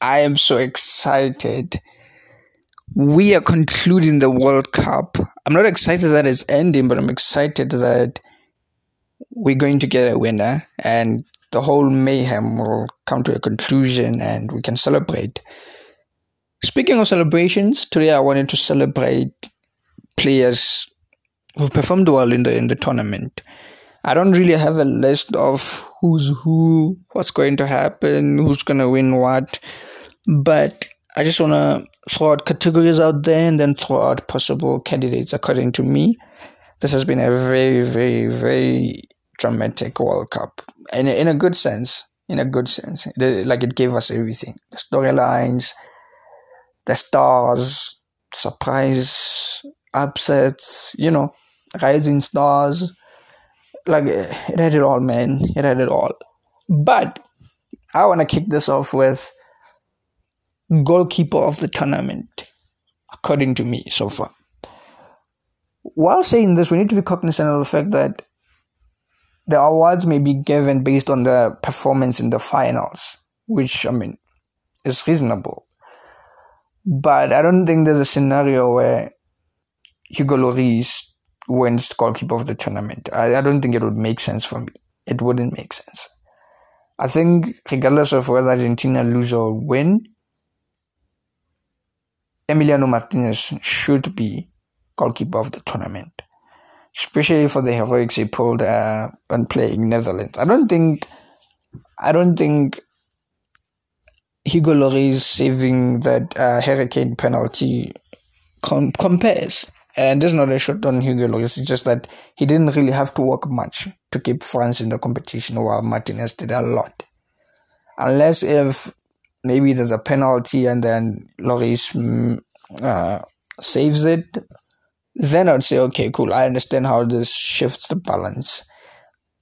I am so excited. We are concluding the World Cup. I'm not excited that it's ending, but I'm excited that we're going to get a winner and the whole mayhem will come to a conclusion and we can celebrate. Speaking of celebrations, today I wanted to celebrate players who've performed well in the in the tournament. I don't really have a list of who's who, what's going to happen, who's gonna win what, but I just wanna throw out categories out there and then throw out possible candidates according to me. This has been a very, very, very dramatic World Cup, in a, in a good sense. In a good sense, like it gave us everything: the storylines, the stars, surprise upsets, you know, rising stars. Like it had it all, man. It had it all. But I want to kick this off with goalkeeper of the tournament, according to me so far. While saying this, we need to be cognizant of the fact that the awards may be given based on the performance in the finals, which I mean is reasonable. But I don't think there's a scenario where Hugo Lloris wins goalkeeper of the tournament. I, I don't think it would make sense for me. It wouldn't make sense. I think regardless of whether Argentina lose or win, Emiliano Martinez should be goalkeeper of the tournament, especially for the heroics he pulled uh, when playing Netherlands. I don't think, I don't think Hugo Lloris saving that uh, Harry Kane penalty com- compares. And there's not a shot on Hugo Lloris. It's just that he didn't really have to work much to keep France in the competition, while Martinez did a lot. Unless if maybe there's a penalty and then Lloris mm, uh, saves it, then I'd say, okay, cool. I understand how this shifts the balance.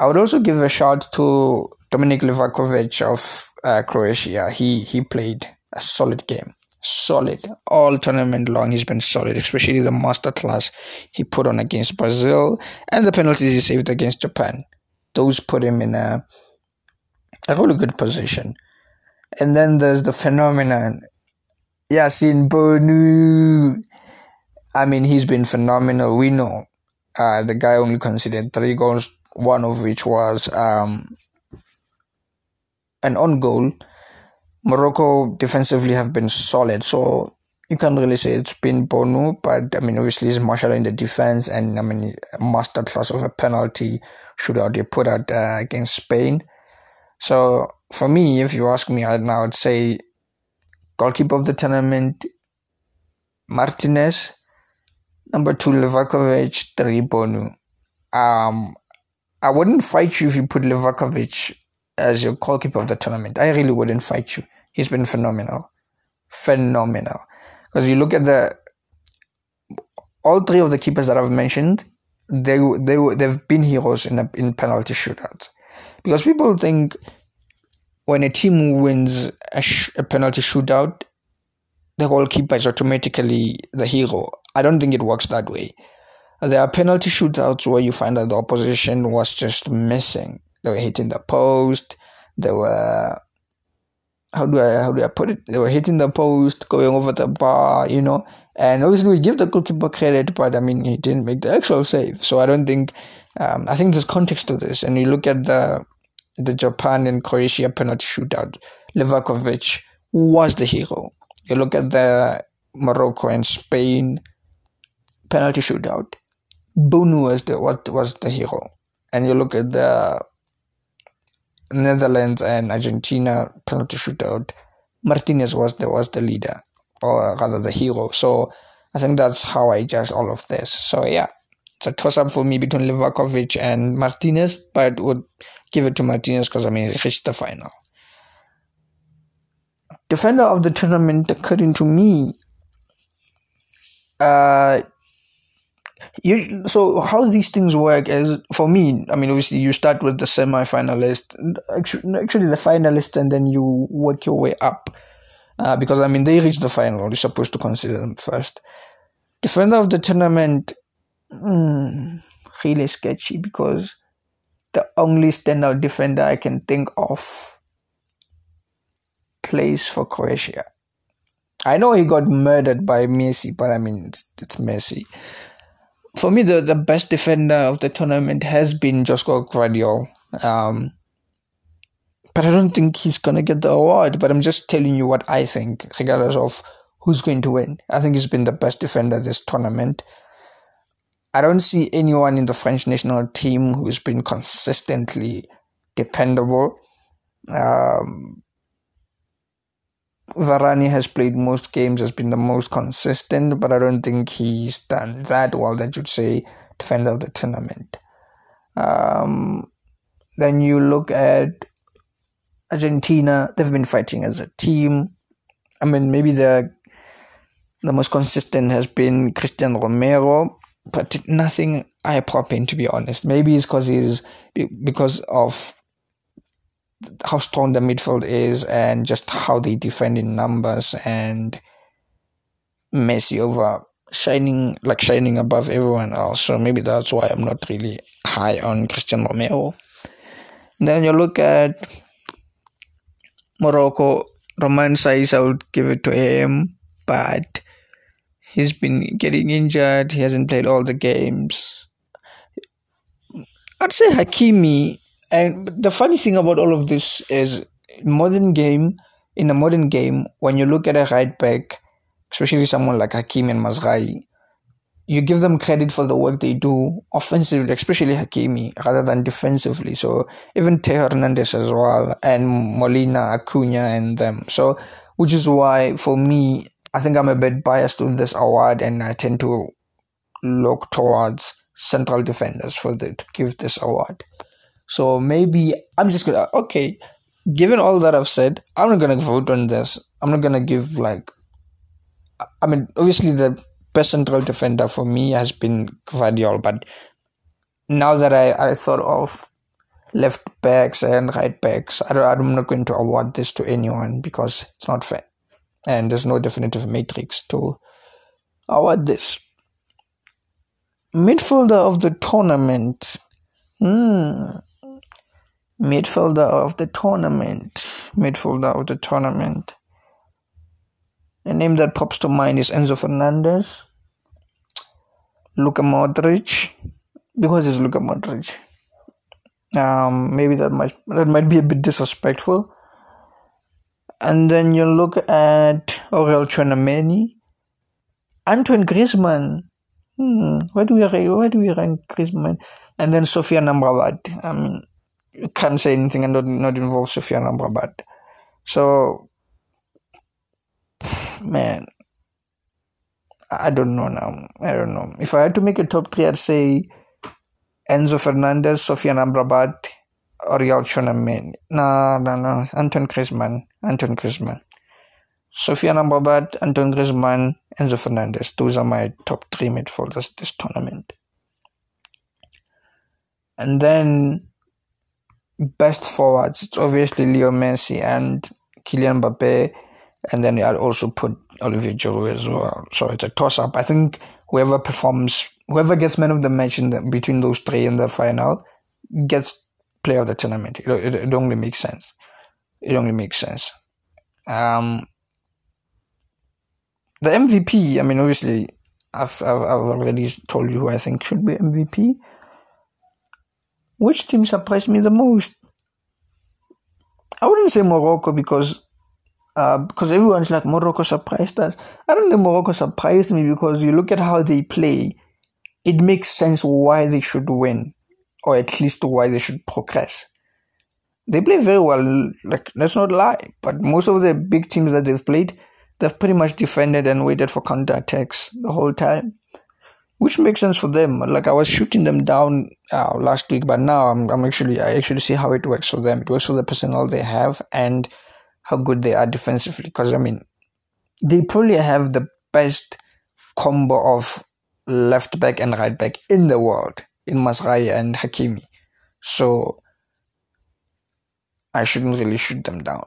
I would also give a shout to Dominik Livakovic of uh, Croatia. He he played a solid game solid all tournament long. He's been solid, especially the masterclass he put on against Brazil and the penalties he saved against Japan. Those put him in a a really good position. And then there's the phenomenon Yassine Bounou. I mean, he's been phenomenal. We know uh, the guy only conceded three goals, one of which was um, an own goal Morocco defensively have been solid, so you can't really say it's been Bounou, but I mean, obviously, he's marshal in the defense, and I mean, a master class of a penalty shootout they put out uh, against Spain. So, for me, if you ask me right now, I'd say goalkeeper of the tournament, Martinez, number two, Livakovic, three, Bounou. Um, I wouldn't fight you if you put Livakovic as your goalkeeper of the tournament. I really wouldn't fight you. He's been phenomenal, phenomenal. Because you look at the all three of the keepers that I've mentioned, they they they've been heroes in a, in penalty shootouts. Because people think when a team wins a, sh- a penalty shootout, the goalkeeper is automatically the hero. I don't think it works that way. There are penalty shootouts where you find that the opposition was just missing they were hitting the post. They were how do I how do I put it? They were hitting the post, going over the bar, you know. And obviously we give the goalkeeper credit, but I mean he didn't make the actual save. So I don't think um, I think there's context to this. And you look at the the Japan and Croatia penalty shootout, Livakovic was the hero. You look at the Morocco and Spain penalty shootout, Bounou was the was, was the hero. And you look at the Netherlands and Argentina penalty shootout, Martinez was the was the leader or rather the hero. So I think that's how I judge all of this. So yeah, it's a toss up for me between Livakovic and Martinez, but would give it to Martinez because I mean he reached the final. Defender of the tournament, according to me, uh, you so how these things work is for me i mean obviously you start with the semi-finalist actually, actually the finalist and then you work your way up uh, because i mean they reach the final you're supposed to consider them first defender of the tournament mm, really sketchy because the only standout defender i can think of plays for Croatia. I know he got murdered by Messi, but I mean, it's, it's Messi. For me, the, the best defender of the tournament has been Josko Gvardiol. Um, but I don't think he's going to get the award. But I'm just telling you what I think, regardless of who's going to win. I think he's been the best defender this tournament. I don't see anyone in the French national team who's been consistently dependable. Um, Varane has played most games, has been the most consistent, but I don't think he's done that well that you'd say defender of the tournament. Um, then you look at Argentina, they've been fighting as a team. I mean, maybe the the most consistent has been Christian Romero, but nothing eye popping to be honest. Maybe it's because he's because of how strong the midfield is and just how they defend in numbers and Messi over shining like shining above everyone else. So maybe that's why I'm not really high on Christian Romero. Then you look at Morocco, Romain Saïss, I would give it to him, but he's been getting injured. He hasn't played all the games. I'd say Hakimi. And the funny thing about all of this is modern game, in a modern game, when you look at a right back, especially someone like Hakimi and Mazraoui, you give them credit for the work they do offensively, especially Hakimi, rather than defensively. So even Theo Hernandez as well, and Molina, Acuna, and them. So, which is why for me, I think I'm a bit biased with this award, and I tend to look towards central defenders for the, to give this award. So maybe I'm just gonna okay. Given all that I've said, I'm not gonna vote on this. I'm not gonna give like. I mean, obviously the best central defender for me has been Gvardiol, but now that I, I thought of left backs and right backs, I don't, I'm not going to award this to anyone because it's not fair. And there's no definitive matrix to award this. Midfielder of the tournament. Hmm. Midfielder of the tournament. Midfielder of the tournament. The name that pops to mind is Enzo Fernandez, Luka Modric, because it's Luka Modric. Um, maybe that might that might be a bit disrespectful. And then you look at Aurel Tchouameni, Antoine Griezmann. Hmm, where do we rank, where do we rank Griezmann? And then Sofiane Amrabat. I mean, you can't say anything and not, not involve Sofiane Amrabat. So man, I don't know now. I don't know. If I had to make a top three, I'd say Enzo Fernandez, Sofiane Amrabat, Aurel Tchouameni. No, no, no. Anton Griezmann. Anton Griezmann. Sofiane Amrabat, Anton Griezmann, Enzo Fernandez. Those are my top three midfielders this tournament. And then best forwards, it's obviously Leo Messi and Kylian Mbappe and then I'd also put Olivier Giroud as well. So it's a toss up. I think whoever performs, whoever gets man of the match in the, between those three in the final gets of the tournament. It, it, it only makes sense. It only makes sense. Um, the MVP, I mean, obviously, I've, I've, I've already told you who I think should be MVP. Which team surprised me the most? I wouldn't say Morocco because uh, because everyone's like Morocco surprised us. I don't think Morocco surprised me because you look at how they play, it makes sense why they should win, or at least why they should progress. They play very well, like let's not lie. But most of the big teams that they've played, they've pretty much defended and waited for counter attacks the whole time, which makes sense for them. Like I was shooting them down uh, last week, but now I'm, I'm actually I actually see how it works for them. It works for the personnel they have and how good they are defensively. Because I mean, they probably have the best combo of left back and right back in the world in Mazraoui and Hakimi. So I shouldn't really shoot them down.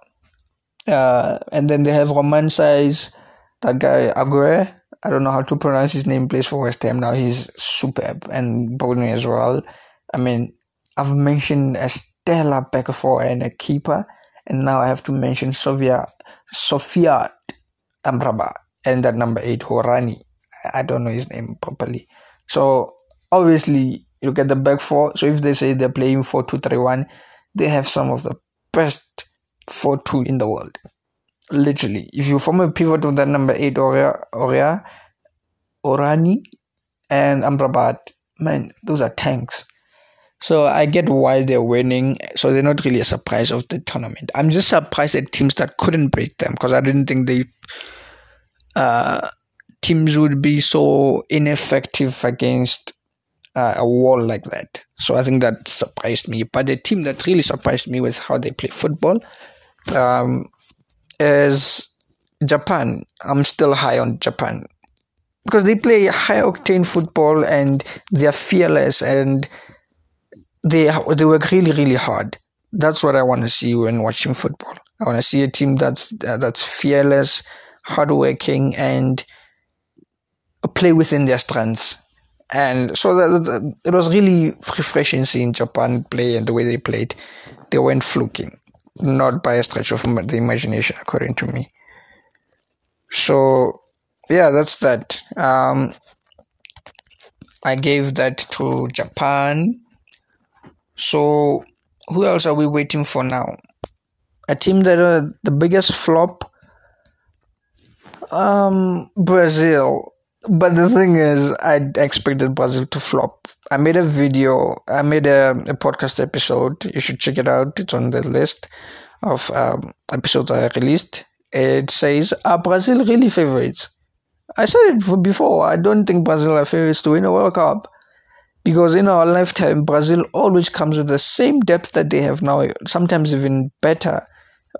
Uh, and then they have Romain Saïss, that guy Aguirre. I don't know how to pronounce his name. Plays for West Ham now. He's superb and Bounou as well. I mean, I've mentioned a stellar back four and a keeper and now I have to mention Sofia Sofia Amrabat and that number eight Horani. I don't know his name properly. So obviously look at the back four. So if they say they're playing four two three one, they have some of the best four two in the world. Literally, if you form a pivot with that number eight Oria Oria Hourani and Amrabat, man, those are tanks. So I get why they're winning. So they're not really a surprise of the tournament. I'm just surprised at teams that couldn't break them because I didn't think they uh, teams would be so ineffective against uh, a wall like that. So I think that surprised me. But the team that really surprised me with how they play football um, is Japan. I'm still high on Japan because they play high octane football and they are fearless and they they work really really hard. That's what I want to see when watching football. I want to see a team that's that's fearless, hardworking, and play within their strengths. And so it was really refreshing seeing Japan play and the way they played. They weren't fluking, not by a stretch of the imagination, according to me. So, yeah, that's that. Um, I gave that to Japan. So, who else are we waiting for now? A team that are the biggest flop. Um, Brazil but the thing is, I expected Brazil to flop. I made a video, I made a, a podcast episode. You should check it out. It's on the list of um, episodes I released. It says, Are Brazil really favorites? I said it before. I don't think Brazil are favorites to win a World Cup because in our lifetime, Brazil always comes with the same depth that they have now, sometimes even better.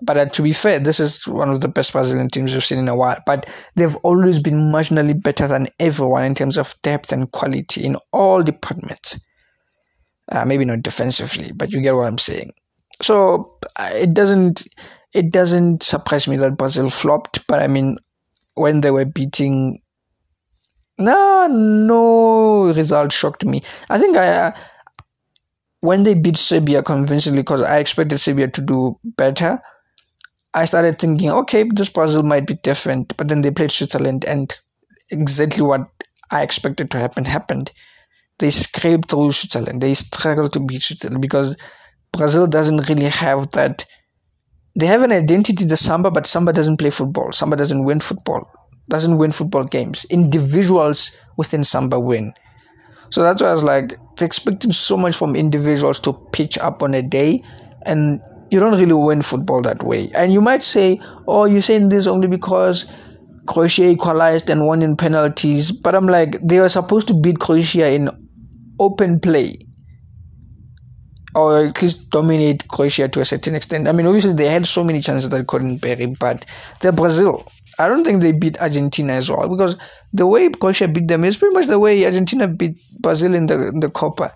But uh, to be fair, this is one of the best Brazilian teams we've seen in a while. But they've always been marginally better than everyone in terms of depth and quality in all departments. Uh, maybe not defensively, but you get what I'm saying. So uh, it doesn't it doesn't surprise me that Brazil flopped. But I mean, when they were beating, no, no result shocked me. I think I. Uh, when they beat Serbia convincingly, because I expected Serbia to do better, I started thinking, okay, this puzzle might be different. But then they played Switzerland, and exactly what I expected to happen happened. They scraped through Switzerland. They struggled to beat Switzerland because Brazil doesn't really have that. They have an identity, the Samba, but Samba doesn't play football. Samba doesn't win football, doesn't win football games. Individuals within Samba win. So that's why I was like, expecting so much from individuals to pitch up on a day, and you don't really win football that way. And you might say, oh, you're saying this only because Croatia equalized and won in penalties. But I'm like, they were supposed to beat Croatia in open play. Or at least dominate Croatia to a certain extent. I mean, obviously, they had so many chances that couldn't bury, but they're Brazil. I don't think they beat Argentina as well because the way Croatia beat them is pretty much the way Argentina beat Brazil in the in the Copa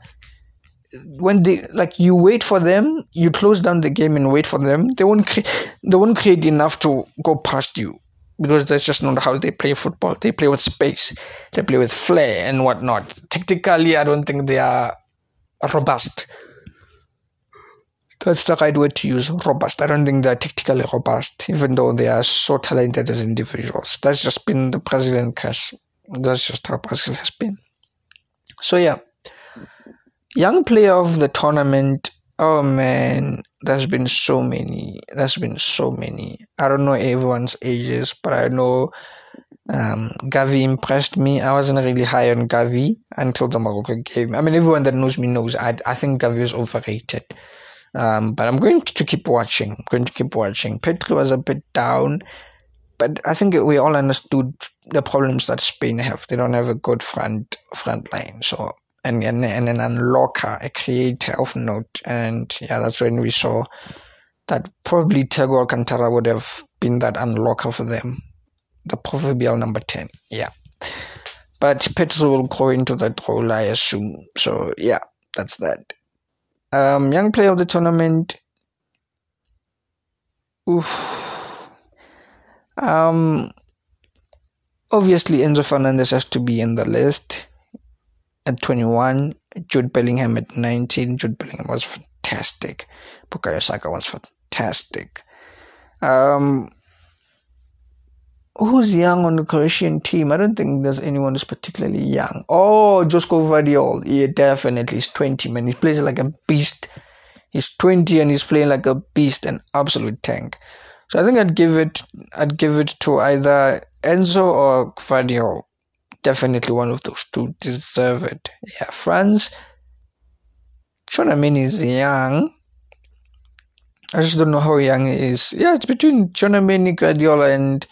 when they like you wait for them, you close down the game and wait for them. They won't cre- they won't create enough to go past you because that's just not how they play football. They play with space, they play with flair and whatnot. Technically, I don't think they are robust. That's the right word to use, robust. I don't think they're technically robust, even though they are so talented as individuals. That's just been the Brazilian curse. That's just how Brazil has been. So yeah, young player of the tournament oh man there's been so many there's been so many i don't know everyone's ages but i know um, Gavi impressed me. I wasn't really high on Gavi until the Morocco game. I mean, everyone that knows me knows I, I think Gavi is overrated. Um, but I'm going to keep watching. I'm going to keep watching. Pedri was a bit down, but I think we all understood the problems that Spain have. They don't have a good front front line, so and, and, and an unlocker, a creator of note. And yeah, that's when we saw that probably Thiago Alcantara would have been that unlocker for them, the proverbial number 10. Yeah. But Pedri will go into that role, I assume. So yeah, that's that. Um, young player of the tournament. Oof. Um, obviously Enzo Fernandez has to be in the list at 21, Jude Bellingham at 19. Jude Bellingham was fantastic. Bukayo Saka was fantastic. Um, who's young on the Croatian team? I don't think there's anyone who's particularly young. Oh, Josko Gvardiol. Yeah, definitely. He's 20, man. He plays like a beast. He's 20 and he's playing like a beast, an absolute tank. So I think I'd give it I'd give it to either Enzo or Gvardiol. Definitely one of those two deserve it. Yeah, France. Tchouameni is young. I just don't know how young he is. Yeah, it's between Tchouameni, Gvardiol, and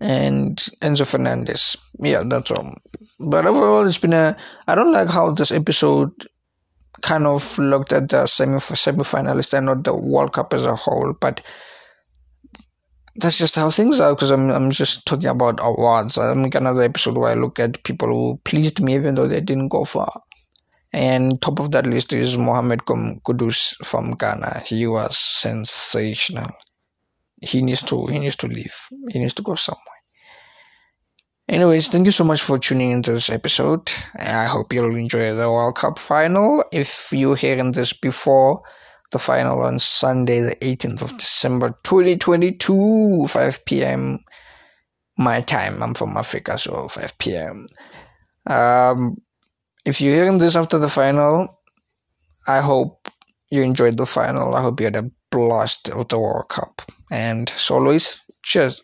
and Enzo Fernandez. Yeah, that's all. But overall, it's been a. I don't like how this episode kind of looked at the semi semi-finalists and not the World Cup as a whole, but that's just how things are because I'm, I'm just talking about awards. I'll make another episode where I look at people who pleased me even though they didn't go far. And top of that list is Mohamed Kudus from Ghana. He was sensational. He needs to he needs to leave. He needs to go somewhere. Anyways, thank you so much for tuning into this episode. I hope you'll enjoy the World Cup final. If you're hearing this before the final on Sunday, the 18th of December 2022, 5 p.m. my time. I'm from Africa, so 5 p.m. Um, if you're hearing this after the final, I hope you enjoyed the final. I hope you had a blast of the World Cup. And as always, cheers.